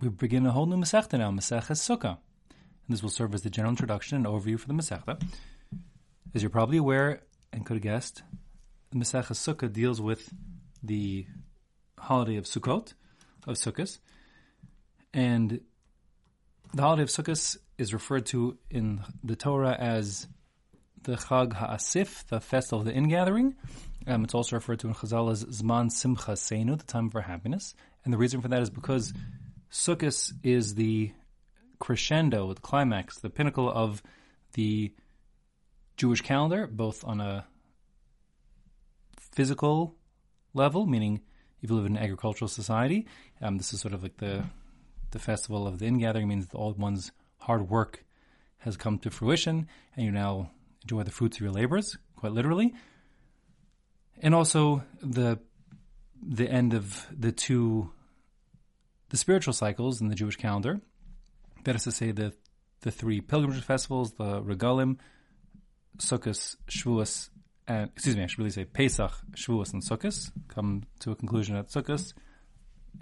we begin a whole new Masechta now, Masechta Sukkah. And this will serve as the general introduction and overview for the Masechta. As you're probably aware and could have guessed, the Masechta Sukkah deals with the holiday of Sukkot, of Sukkot, and the holiday of Sukkot is referred to in the Torah as the Chag HaAsif, the festival of the ingathering. Um, it's also referred to in Chazal as Zman Simcha Seinu, the time of our happiness. And the reason for that is because Sukkot is the crescendo, the climax, the pinnacle of the Jewish calendar, both on a physical level, meaning if you live in an agricultural society, um, this is sort of like the the festival of the ingathering means that all one's hard work has come to fruition, and you now enjoy the fruits of your labors, quite literally. And also the the end of the two the spiritual cycles in the Jewish calendar. That is to say, the the three pilgrimage festivals, the Regalim, Sukkot, Shavuos, and excuse me, I should really say Pesach, Shavuos, and Sukkot come to a conclusion at Sukkot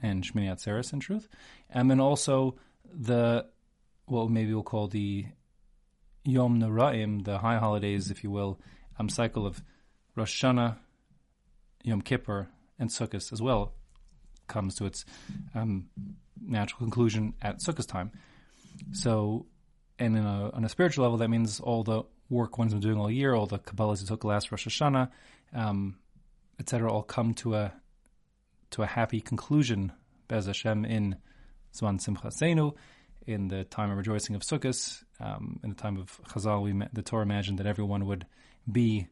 and Shmini Atzeres in truth, and then also the what maybe we'll call the Yomim Noraim, the high holidays, if you will, um, cycle of Rosh Hashanah, Yom Kippur, and Sukkot as well comes to its um, natural conclusion at Sukkot time. So, and a, on a spiritual level, that means all the work one's been doing all year, all the Kabbalahs who took last Rosh Hashanah, um, etc., all come to a to a happy conclusion, Bez Hashem, in Zman Simcha Seinu, in the time of rejoicing of Sukkot, um, in the time of Chazal, we, the Torah imagined that everyone would be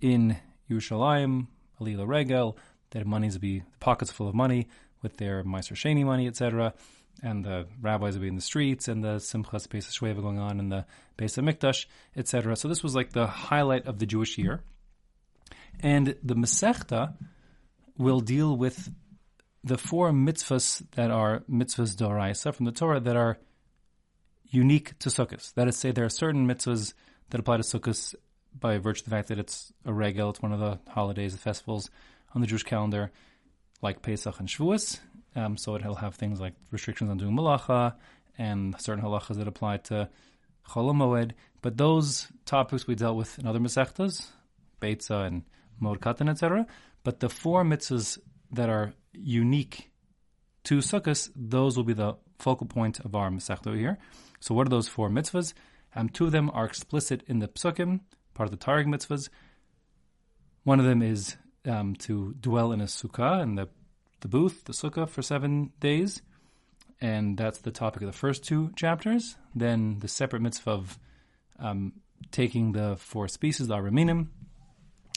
in Yerushalayim, Alila Regel, that money's would be pockets full of money with their Maaser Sheni money, etc. And the rabbis would be in the streets, and the Simchas Beis Shoeva going on, and the Beis Mikdash, etc. So this was like the highlight of the Jewish year. And the Masechta will deal with the four mitzvahs that are mitzvahs doraisa from the Torah that are unique to Sukkot. That is, to say there are certain mitzvahs that apply to Sukkot by virtue of the fact that it's a regel, it's one of the holidays, the festivals on the Jewish calendar, like Pesach and Shavuos. Um, so it'll have things like restrictions on doing malacha and certain halachas that apply to Chol. But those topics we dealt with in other Masechtas, Beitza and Moed Katan, etc. But the four mitzvahs that are unique to Sukkot, those will be the focal point of our Masechta here. So what are those four mitzvahs? Um, two of them are explicit in the Psukim, part of the Taryag mitzvahs. One of them is um, to dwell in a sukkah, in the, the booth, the sukkah, for seven days. And that's the topic of the first two chapters. Then the separate mitzvah of um, taking the four species, the arba minim,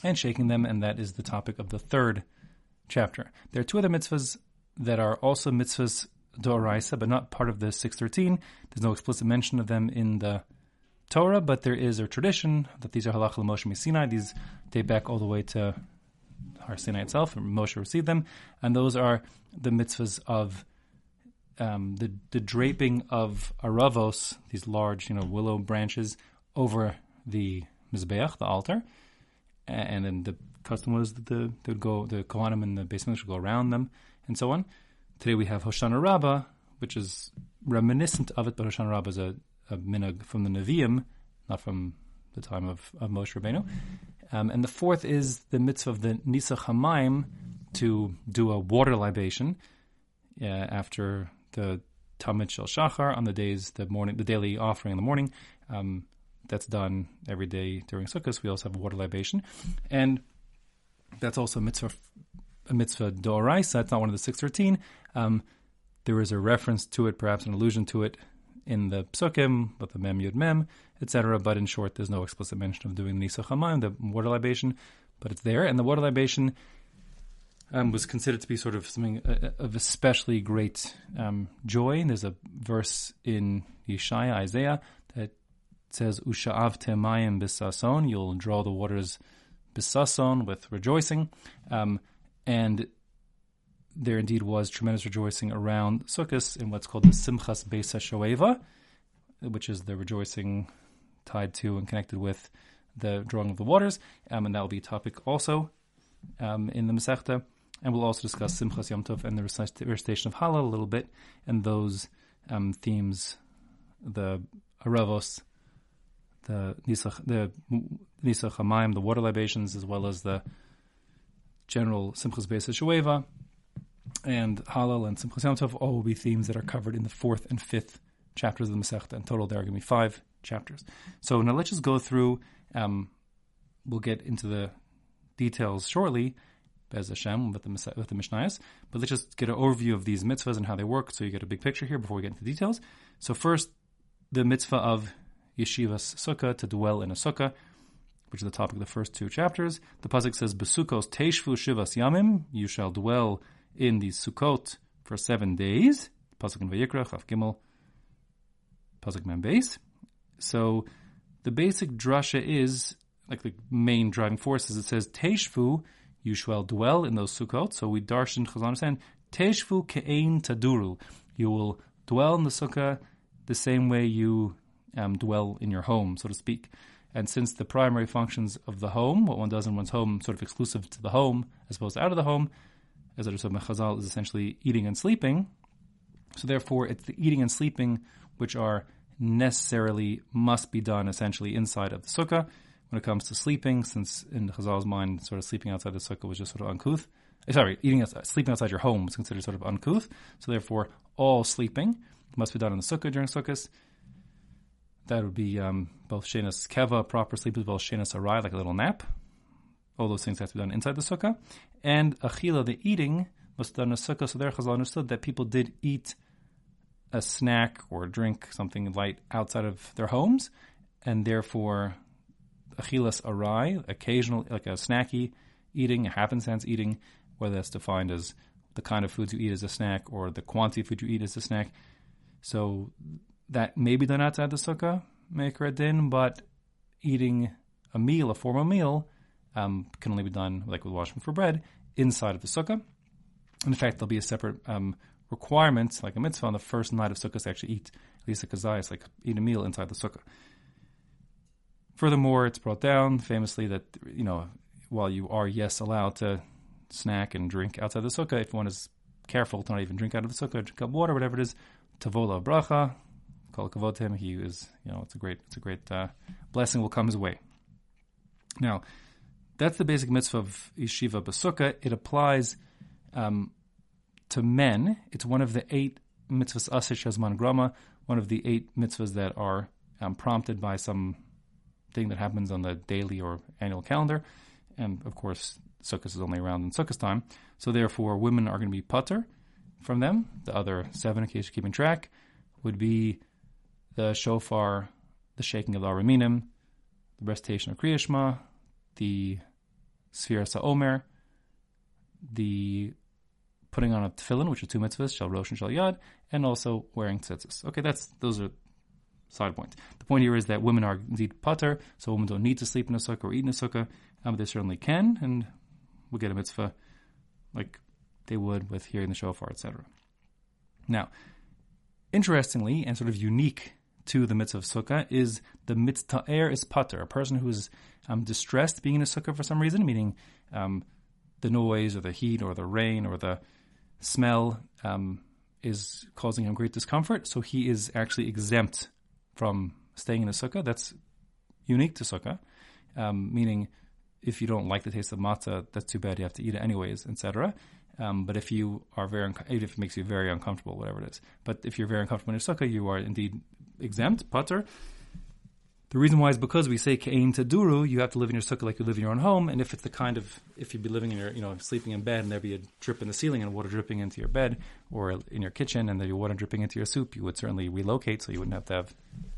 and shaking them, and that is the topic of the third chapter. There are two other mitzvahs that are also mitzvahs doraisa, but not part of the 613. There's no explicit mention of them in the Torah, but there is a tradition that these are halacha Moshe Sinai. These date back all the way to Har Sinai itself, and Moshe received them, and those are the mitzvahs of um, the the draping of aravos, these large, you know, willow branches over the mizbeach, the altar, and then the custom was that the they would go the kohanim and the basement would go around them, and so on. Today we have Hoshana Rabbah, which is reminiscent of it, but Hoshana Rabbah is a, a minhag from the Nevi'im, not from the time of, of Moshe Rabbeinu. Um, and the fourth is the mitzvah of the Nisach Hamayim to do a water libation uh, after the Tamid Shel Shachar on the days, the morning, the daily offering in the morning. Um, that's done every day during Sukkot. We also have a water libation. And that's also a mitzvah, a mitzvah doraisa. It's not one of the 613. Um, there is a reference to it, perhaps an allusion to it in the psukim with the mem yud mem, etc. But in short, there's no explicit mention of doing the nisach the water libation, but it's there. And the water libation um, was considered to be sort of something uh, of especially great um, joy. And there's a verse in Yeshaya, Isaiah, that says, "Ushavtem mayim bisason." You'll draw the waters bisason with rejoicing, um, and there indeed was tremendous rejoicing around Sukkot in what's called the Simchas Beis Shoeva, which is the rejoicing tied to and connected with the drawing of the waters, um, and that will be a topic also um, in the Masechta. and we'll also discuss Simchas Yom Tov and the recitation of Hallel a little bit, and those um, themes, the Aravos, the Nisach, the Nisach Hamayim, the water libations, as well as the general Simchas Beis Shueva, and Hallel and Simchas Yom Tov all will be themes that are covered in the fourth and fifth chapters of the Masechta. In total, there are going to be five chapters. So now let's just go through. Um, we'll get into the details shortly, Bez Hashem, with the, with the Mishnayos. But let's just get an overview of these mitzvahs and how they work so you get a big picture here before we get into the details. So, first, the mitzvah of Yeshivas Sukkah, to dwell in a sukkah, which is the topic of the first two chapters. The Pasuk says, Besukos Teishvu Shivas Yamim, you shall dwell in the Sukkot for seven days. Pasuk in Vayikra, Chaf Gimel, Pasuk Mem So, the basic drasha is like the main driving force is it says Teshvu, you shall dwell in those sukkot. So we darshan Chazal understand Teshvu ke'ein taduru. You will dwell in the sukkah the same way you um, dwell in your home, so to speak. And since the primary functions of the home, what one does in one's home, sort of exclusive to the home as opposed to out of the home, as understood by Chazal, is essentially eating and sleeping. So therefore, it's the eating and sleeping which are necessarily must be done essentially inside of the sukkah when it comes to sleeping, since in Chazal's mind, sort of sleeping outside the sukkah was just sort of uncouth. Eh, sorry, eating outside, sleeping outside your home was considered sort of uncouth. So therefore, all sleeping must be done in the sukkah during sukkahs. That would be um, both shenas keva, proper sleep, as well as shenas arai, like a little nap. All those things have to be done inside the sukkah. And achila, the eating, must be done in a sukkah. So there, Chazal understood that people did eat a snack or drink something light outside of their homes, and therefore achilas arai, occasional, like a snacky eating, a happenstance eating, whether that's defined as the kind of foods you eat as a snack or the quantity of food you eat as a snack. So that may be done outside the sukkah, make din, but eating a meal, a formal meal, um, can only be done, like with washing for bread, inside of the sukkah. In fact, there'll be a separate um, requirement, like a mitzvah, on the first night of sukkah to actually eat at least a kazayas, like eat a meal inside the sukkah. Furthermore, it's brought down famously that you know while you are yes allowed to snack and drink outside the sukkah, if one is careful to not even drink out of the sukkah, drink up water, whatever it is, tavola bracha, call kavod him. He is you know it's a great it's a great uh, blessing will come his way. Now, that's the basic mitzvah of yeshiva basukah. It applies um, to men. It's one of the eight mitzvahs asish shazman grama, one of the eight mitzvahs that are um, prompted by some thing that happens on the daily or annual calendar. And of course, Sukkot is only around in Sukkot time. So therefore, women are going to be patur from them. The other seven, in case you're keeping track, would be the shofar, the shaking of the arba minim, the recitation of Kriyashma, the Sfiras Ha'omer, the putting on a tefillin, which are two mitzvahs, shel rosh and shel yad, and also wearing tzitzis. Okay, that's those are side point. The point here is that women are indeed patur, so women don't need to sleep in a sukkah or eat in a sukkah, um, they certainly can, and will get a mitzvah like they would with hearing the shofar, etc. Now, interestingly and sort of unique to the mitzvah of sukkah is the mitzvah is patur, a person who is um, distressed being in a sukkah for some reason, meaning um, the noise or the heat or the rain or the smell um, is causing him great discomfort, so he is actually exempt from staying in a sukkah. That's unique to sukkah, um, meaning if you don't like the taste of matzah, that's too bad. You have to eat it anyways, etc. Um, but if you are very, if it makes you very uncomfortable, whatever it is. But if you're very uncomfortable in a sukkah, you are indeed exempt, patur. The reason why is because we say ke'ein taduru, you have to live in your sukkah like you live in your own home. And if it's the kind of, if you'd be living in your, you know, sleeping in bed and there'd be a drip in the ceiling and water dripping into your bed or in your kitchen and there'd be water dripping into your soup, you would certainly relocate so you wouldn't have to have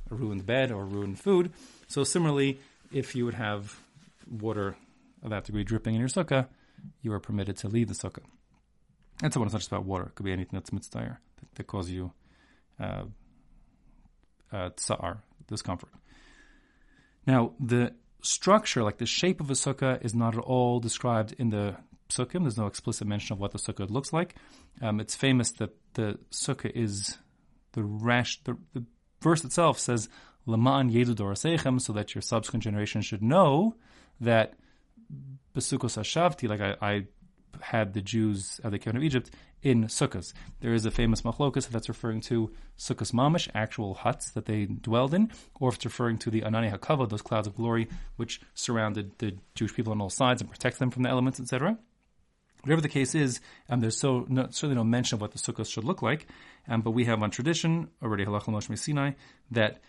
a ruined bed or ruined food. So similarly, if you would have water of that degree dripping in your sukkah, you are permitted to leave the sukkah. And so it's not just about water. It could be anything that's mitzvah that, that causes you uh, uh, tsar, discomfort. Now, the structure, like the shape of a sukkah, is not at all described in the psukim. There's no explicit mention of what the sukkah looks like. Um, it's famous that the sukkah is the rash. The, the verse itself says "Lema'an yeidu doroseichem," so that your subsequent generation should know that besukos hashavti, like I, I had the Jews of the came of Egypt in sukkahs. There is a famous machlokas that's referring to sukkahs mamish, actual huts that they dwelled in, or if it's referring to the ananei hakavod, those clouds of glory which surrounded the Jewish people on all sides and protect them from the elements, etc. Whatever the case is, um, there's so no, certainly no mention of what the sukkahs should look like, um, but we have on tradition already halachah Moshe Sinai that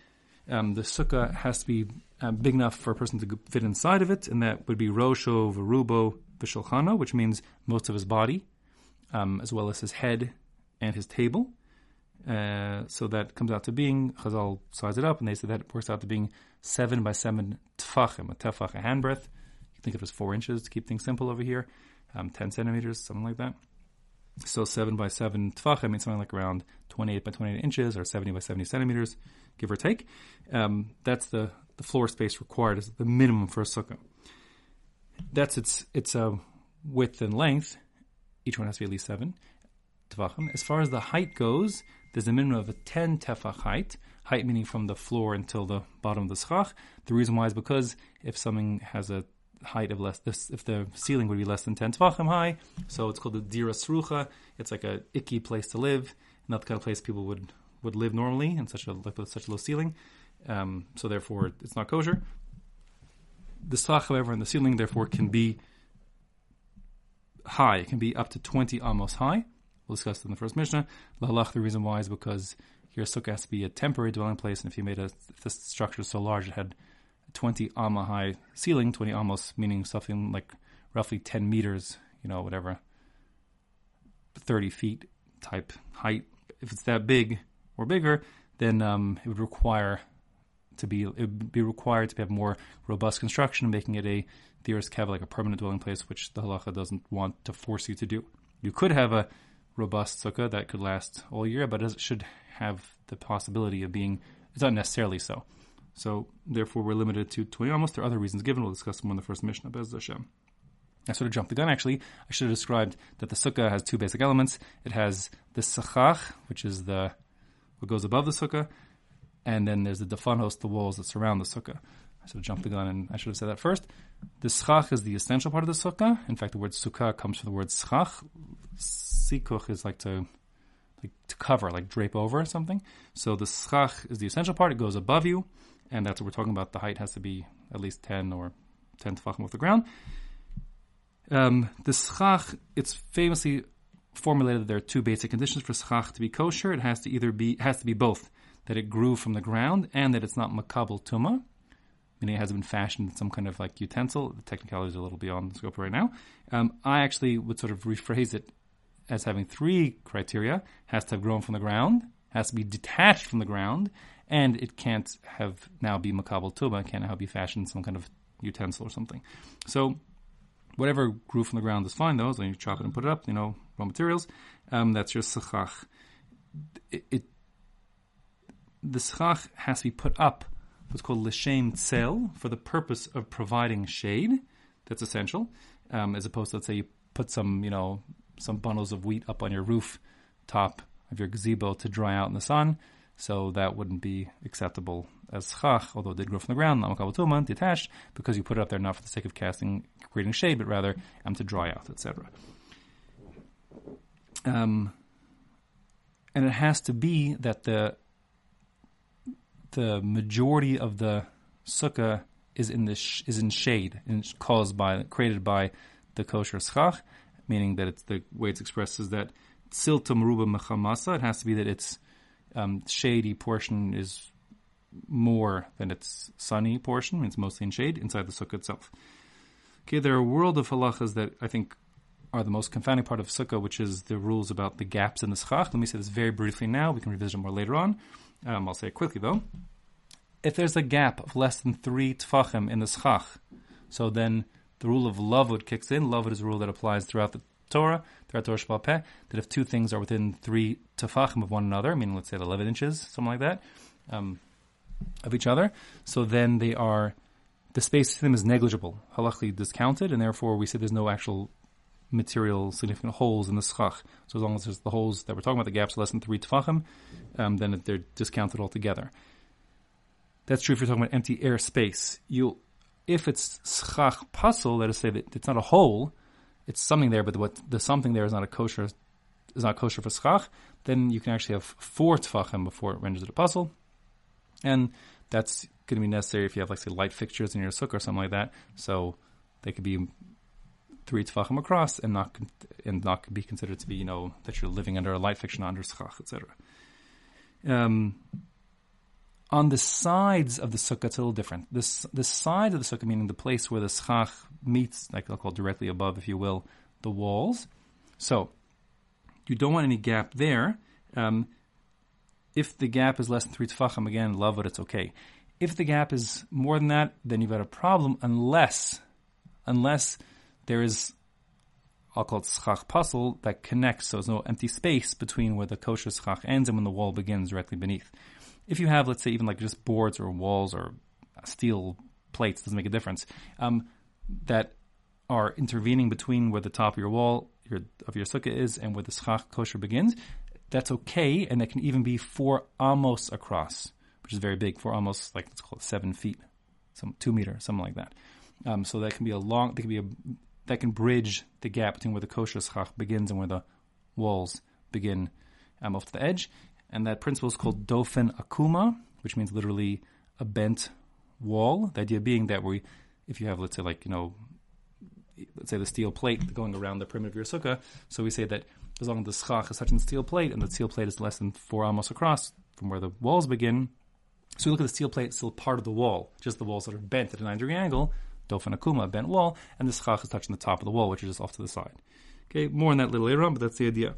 um, the sukkah has to be uh, big enough for a person to fit inside of it, and that would be rosho, verubo, which means most of his body, um, as well as his head and his table. Uh, so that comes out to being, Chazal size it up, and they say that it works out to being seven by seven tfachim, a tefach, a handbreadth. You think of it as four inches to keep things simple over here um, 10 centimeters, something like that. So 7 by 7 tfach, I mean something like around 28 by 28 inches or 70 by 70 centimeters, give or take. Um, that's the, the floor space required as the minimum for a sukkah. That's its its uh, width and length. Each one has to be at least 7 tefachim. As far as the height goes, there's a minimum of a 10 tefach height, height meaning from the floor until the bottom of the schach. The reason why is because if something has a height of less, if the ceiling would be less than 10 tefachim high, so it's called the dira srucha. It's like a icky place to live, not the kind of place people would, would live normally in such a such a low ceiling. Um, so therefore, it's not kosher. The schach, however, in the ceiling, therefore, can be high. It can be up to 20 amos high. We'll discuss it in the first Mishnah. Lahalach, the reason why is because your sukkah has to be a temporary dwelling place, and if you made a, if the structure so large, it had 20 amma high ceiling, 20 amos meaning something like roughly 10 meters, you know, whatever, 30 feet type height. If it's that big or bigger, then um, it would require to be it would be required to have more robust construction, making it a diras keva like a permanent dwelling place, which the halacha doesn't want to force you to do. You could have a robust sukkah that could last all year, but it should have the possibility of being. It's not necessarily so. So therefore, we're limited to 20 amos. There are other reasons given. We'll discuss them in the first Mishnah. Bez Hashem. I sort of jumped the gun. Actually, I should have described that the sukkah has two basic elements. It has the sachach, which is the what goes above the sukkah, and then there's the defanos, the walls that surround the sukkah. I should have jumped the gun, and I should have said that first. The schach is the essential part of the sukkah. In fact, the word sukkah comes from the word schach. Sikuch is like to like to cover, like drape over something. So the schach is the essential part. It goes above you and that's what we're talking about. The height has to be at least 10 or 10 tefachim off the ground. Um, the schach, it's famously formulated that there are two basic conditions for schach to be kosher. It has to either be, has to be both, that it grew from the ground and that it's not makabel tuma, meaning it hasn't been fashioned in some kind of like utensil. The technicalities are a little beyond the scope right now. Um, I actually would sort of rephrase it as having three criteria. Has to have grown from the ground, has to be detached from the ground, and it can't have now be makabel tuma, it can't now be fashioned in some kind of utensil or something. So whatever grew from the ground is fine though, so you chop it and put it up, you know, raw materials. Um, that's your sechach. It, it, the sechach has to be put up, what's called l'shem tzel, for the purpose of providing shade. That's essential, um, as opposed to let's say you put some, you know, some bundles of wheat up on your roof top of your gazebo to dry out in the sun so that wouldn't be acceptable as schach, although it did grow from the ground, not detached, because you put it up there not for the sake of casting, creating shade, but rather um, to dry out, etc. Um, and it has to be that the the majority of the sukkah is in the sh- is in shade and caused by created by the kosher schach, meaning that it's the way it's expressed is that siltum ruba mechamasa. It has to be that it's um, shady portion is more than its sunny portion. It's mostly in shade inside the sukkah itself. Okay, there are a world of halachas that I think are the most confounding part of sukkah, which is the rules about the gaps in the schach. Let me say this very briefly now. We can revisit it more later on. Um, I'll say it quickly though. If there's a gap of less than three tfachim in the schach, so then the rule of lavud kicks in. Lavud is a rule that applies throughout the Torah, throughout Torah Sheba'al Peh, that if two things are within three tefachim of one another, meaning let's say 11 inches, something like that, um, of each other, so then they are, the space between them is negligible, halachically discounted, and therefore we say there's no actual material significant holes in the schach. So as long as there's the holes that we're talking about, the gaps less than three tefachim, um, then they're discounted altogether. That's true if you're talking about empty air space. You, if it's schach pasul, let us say that it's not a hole, it's something there, but what the something there is not a kosher is not kosher for schach, then you can actually have four tfachim before it renders it a pasul, and that's going to be necessary if you have like say light fixtures in your sukkah or something like that. So they could be three tefachim across and not and not be considered to be you know that you're living under a light fiction under schach, etc. Um, on the sides of the sukkah, it's a little different. This the side of the sukkah, meaning the place where the schach meets, like I'll call directly above, if you will, the walls. So you don't want any gap there. Um, if the gap is less than three tefachim, again, lavud, it's okay. If the gap is more than that, then you've got a problem unless, unless there is, I'll call it schach pasul that connects, so there's no empty space between where the kosher schach ends and when the wall begins directly beneath. If you have, let's say, even like just boards or walls or steel plates, doesn't make a difference, um, that are intervening between where the top of your wall your, of your sukkah is and where the schach kosher begins, that's okay, and that can even be four amos across, which is very big, four amos, like let's call it seven feet, some two meter, something like that. Um, so that can be a long, that can be a, that can bridge the gap between where the kosher schach begins and where the walls begin um, off to the edge. And that principle is called dofen akuma, which means literally a bent wall. The idea being that we, if you have, let's say, like, you know, let's say the steel plate going around the perimeter of your sukkah, so we say that as long as the schach is touching the steel plate and the steel plate is less than four amos across from where the walls begin, so we look at the steel plate, it's still part of the wall, just the walls that are bent at a 90 degree angle, dofen akuma, bent wall, and the schach is touching the top of the wall, which is just off to the side. Okay, more on that little later on, but that's the idea.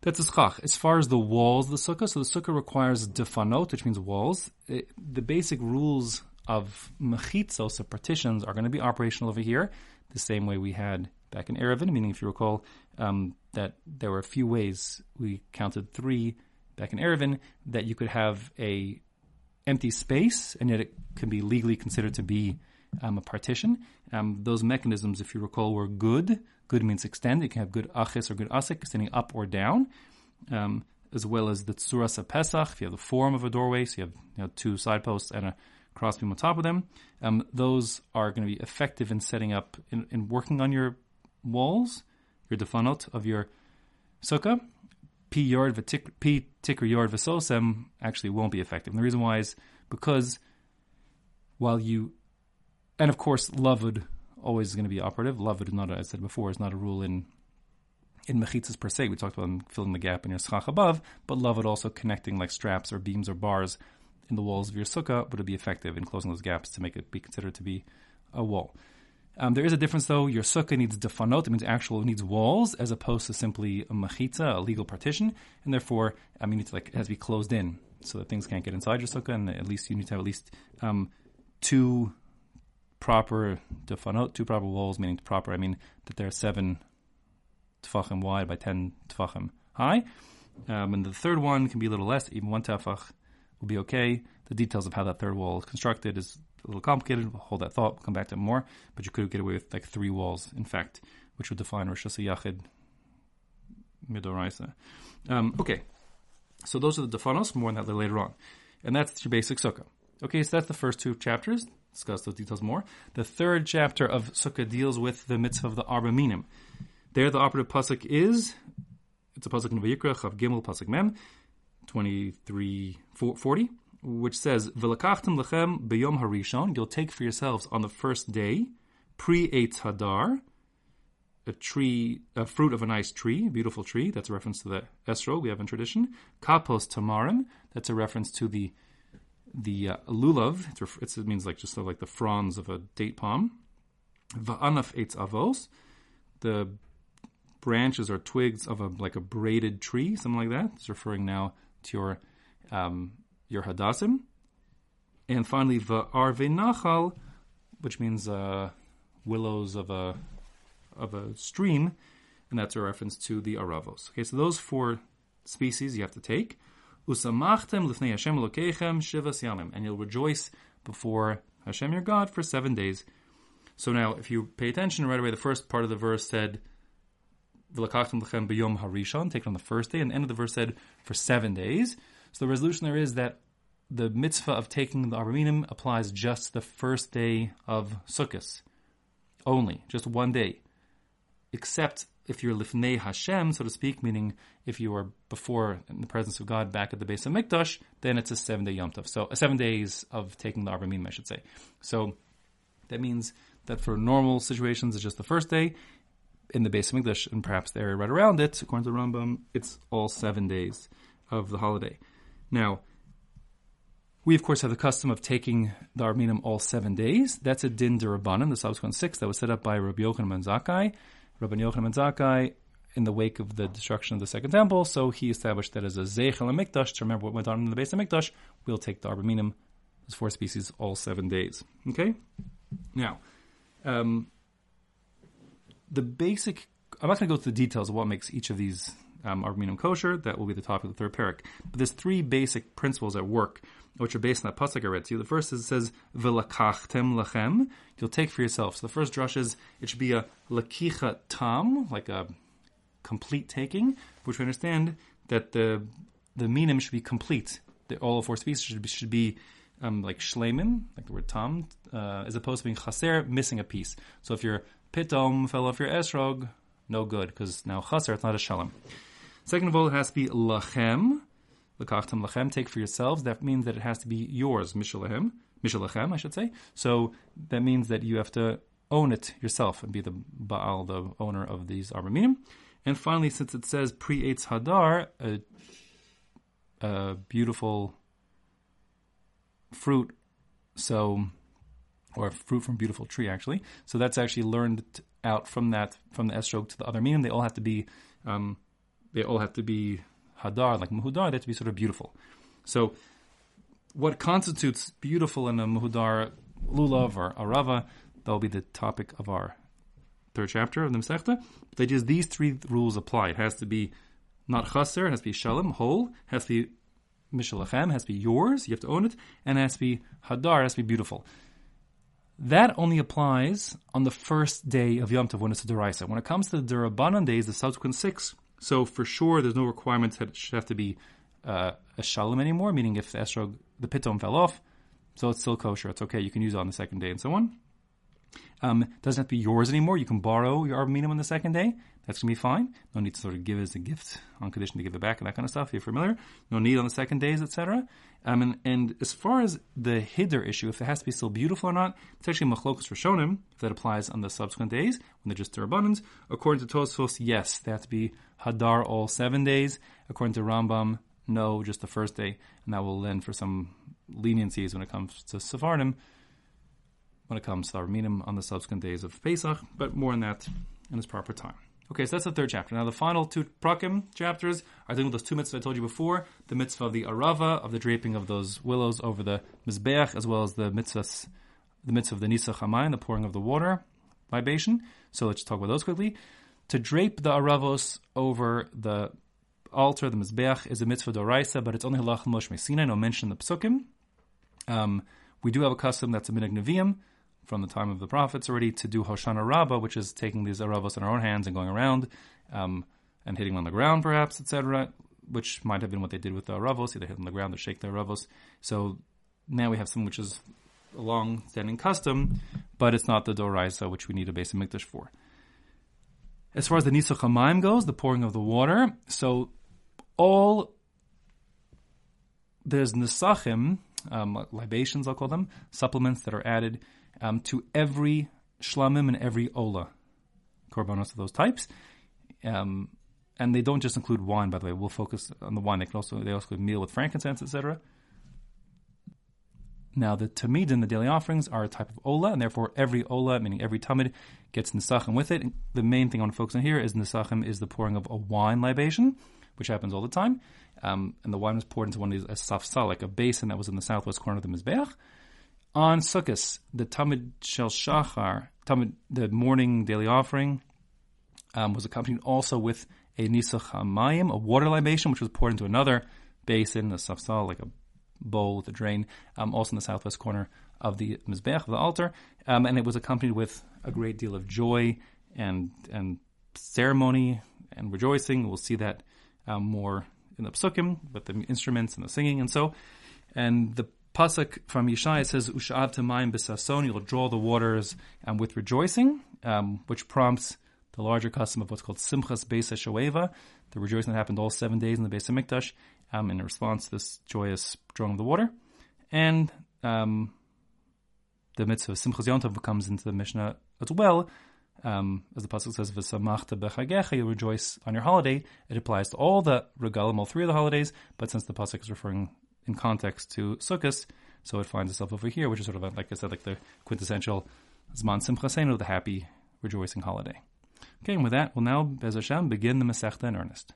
That's a schach. As far as the walls of the sukkah, so the sukkah requires defanot, which means walls. It, the basic rules of mechitzos, so partitions, are going to be operational over here, the same way we had back in Eruvin, meaning if you recall um, that there were a few ways, we counted three back in Eruvin, that you could have a empty space, and yet it can be legally considered to be um, a partition. Um, those mechanisms, if you recall, were good. Good means extend. You can have gud achis or gud asik, extending up or down, um, as well as the tsuras pesach. If you have the form of a doorway, so you have you know, two side posts and a crossbeam on top of them. Um, those are going to be effective in setting up, in, in working on your walls, your defanot of your sukkah. P yard pi tikrah yored v'sosem actually won't be effective. And the reason why is because while you and of course, lavud always is going to be operative. Lavud is not, as I said before, is not a rule in in mechitzas per se. We talked about filling the gap in your schach above, but lavud also connecting like straps or beams or bars in the walls of your sukkah would it be effective in closing those gaps to make it be considered to be a wall. Um, there is a difference though. Your sukkah needs defanot. It means actual it needs walls as opposed to simply a mechitza, a legal partition, and therefore I mean it's like it has to be closed in so that things can't get inside your sukkah, and at least you need to have at least um, two proper defanot, two proper walls, meaning proper, I mean that they're seven tefachim wide by ten tefachim high. Um, and the third one can be a little less, even one tefach will be okay. The details of how that third wall is constructed is a little complicated. We'll hold that thought, we'll come back to it more. But you could get away with like three walls, in fact, which would define Rosh Hashanah Midoraisa. Um, okay, so those are the defanos, more on that later on. And that's your basic sukkah. Okay, so that's the first two chapters discuss those details more. The third chapter of Sukkah deals with the mitzvah of the Arba Minim. There, the operative pasuk is it's a pasuk in Vayikra Chaf Gimel pasuk Mem twenty three forty, which says lachem beyom harishon. You'll take for yourselves on the first day pri eitz hadar, a tree, a fruit of a nice tree, a beautiful tree. That's a reference to the esrog we have in tradition. Kapos tamarim. That's a reference to the the uh, lulav, it means like just like the fronds of a date palm. Va'anaf eitz avos, the branches or twigs of a like a braided tree, something like that. It's referring now to your um, your hadassim. And finally, va'arve nachal, which means uh, willows of a of a stream, and that's a reference to the aravos. Okay, so those four species you have to take. Usamachtem lifnei Hashem Elokechem shivas yamim, and you'll rejoice before Hashem your God for seven days. So now, if you pay attention right away, the first part of the verse said, "V'lakachtem lachem b'yom harishon," taken on the first day, and the end of the verse said, "for seven days." So the resolution there is that the mitzvah of taking the Arba Minim applies just the first day of Sukkot, only, just one day. except if you're lifnei Hashem, so to speak, meaning if you are before in the presence of God back at the Beis HaMikdash, then it's a seven day Yom Tov. So uh, seven days of taking the Arba Minim, I should say. So that means that for normal situations, it's just the first day. In the base of English, and perhaps the area right around it, according to Rambam, it's all seven days of the holiday. Now, we of course have the custom of taking the Arba Minim all seven days. That's a din derabanan, the subsequent six that was set up by Rabbi Yochanan ben. Rabbi Yochanan Zakkai in the wake of the destruction of the second temple, so he established that as a zeichel mikdash to remember what went on in the Beis HaMikdash. We'll take the Arba Minim, those four species, all seven days. Okay. Now, um, the basic, I'm not going to go through the details of what makes each of these um, Arba Minim kosher. That will be the topic of the third perek. But there's three basic principles at work, which are based on that pasuk I read to you. The first is it says, V'lakachtem lachem. You'll take for yourself. So the first drush is, it should be a lakicha tam, like a complete taking, which we understand that the the minim should be complete. The, all four species should be, should be um, like shleimim, like the word tam, uh, as opposed to being chaser, missing a piece. So if your pitom fell off your esrog, no good, because now chaser, it's not a shalem. Second of all, it has to be lachem, lakachtam lachem, take for yourselves. That means that it has to be yours, mishalahem, mishalachem, I should say. So that means that you have to own it yourself and be the baal, the owner of these arba minim. And finally, since it says pri Hadar, a, a beautiful fruit, so or fruit from beautiful tree actually. So that's actually learned out from that from the esrog to the other minim. They all have to be um, they all have to be hadar like muhudar. Have to be sort of beautiful. So what constitutes beautiful in a muhudar lulav or arava? That'll be the topic of our third chapter of the Masechta. But they just these three rules apply. It has to be not chaser, it has to be shalem, whole, it has to be mishalachem, has to be yours, you have to own it, and it has to be hadar, it has to be beautiful. That only applies on the first day of Yom Tov when it's a deraisa. When it comes to the derabanan days, the subsequent six, so for sure there's no requirements that it should have to be uh, a shalem anymore, meaning if the esrog, the pitom fell off, so it's still kosher, it's okay, you can use it on the second day and so on. Um, doesn't have to be yours anymore. You can borrow your Arba Minim on the second day. That's going to be fine. No need to sort of give it as a gift on condition to give it back and that kind of stuff. If you're familiar. No need on the second days, etc. Um, and, and, as far as the hadar issue, if it has to be still beautiful or not, it's actually Machlokas Rishonim, if that applies on the subsequent days, when they're just abundance. According to Tosfos, yes, they have to be Hadar all seven days. According to Rambam, no, just the first day. And that will lend for some leniencies when it comes to Sephardim when it comes to our minim on the subsequent days of Pesach, but more on that in its proper time. Okay, so that's the third chapter. Now the final two prakim chapters are dealing with those two mitzvahs I told you before: the mitzvah of the arava, of the draping of those willows over the mizbeach, as well as the mitzvahs, the mitzvah of the nisach the pouring of the water libation. So let's talk about those quickly. To drape the aravos over the altar, the mizbeach, is a mitzvah doraisa, but it's only halacha l'Moshe miSinai, no mention the psukim. Um, we do have a custom that's a minhag neviim, from the time of the prophets already to do Hoshana Rabbah, which is taking these aravos in our own hands and going around um, and hitting on the ground, perhaps, etc., which might have been what they did with the aravos, either hit on the ground or shake the aravos. So now we have something which is a long-standing custom, but it's not the doraisa, which we need a Beis HaMikdash for. As far as the hamayim goes, the pouring of the water, so all there's nisachim, um, libations, I'll call them, supplements that are added um, to every shlamim and every ola, korbanos of those types. Um, and they don't just include wine, by the way. We'll focus on the wine. They can also they also include meal with frankincense, etc. Now, the tamid and the daily offerings are a type of ola, and therefore every ola, meaning every tamid, gets nisachim with it. The main thing I want to focus on here is nisachim is the pouring of a wine libation, which happens all the time. Um, and the wine was poured into one of these, a safsal, like a basin that was in the southwest corner of the Mizbeach on Sukkot, the Tamid Shel Shachar, Tamid, the morning daily offering, um, was accompanied also with a Nisach HaMayim, a water libation, which was poured into another basin, a safsal, like a bowl with a drain, um, also in the southwest corner of the Mizbeach, of the altar. Um, and it was accompanied with a great deal of joy and, and ceremony and rejoicing. We'll see that um, more in the psukim, with the instruments and the singing and so. And the pasuk from Yeshaya says, "Ushavtem mayim b'sason." You'll draw the waters um, with rejoicing, um, which prompts the larger custom of what's called Simchas Beis Shoeva, the rejoicing that happened all seven days in the Beis Hamikdash, um, in response to this joyous drawing of the water, and um, the mitzvah of Simchas Yom comes into the Mishnah as well. Um, as the pasuk says, "V'samachta b'chagecha," you rejoice on your holiday. It applies to all the regalim, all three of the holidays. But since the pasuk is referring in context to Sukkot, so it finds itself over here, which is sort of like I said, like the quintessential Zman Simchasenu, the happy rejoicing holiday. Okay, and with that, we'll now, Bez Hashem, begin the Masechta in earnest.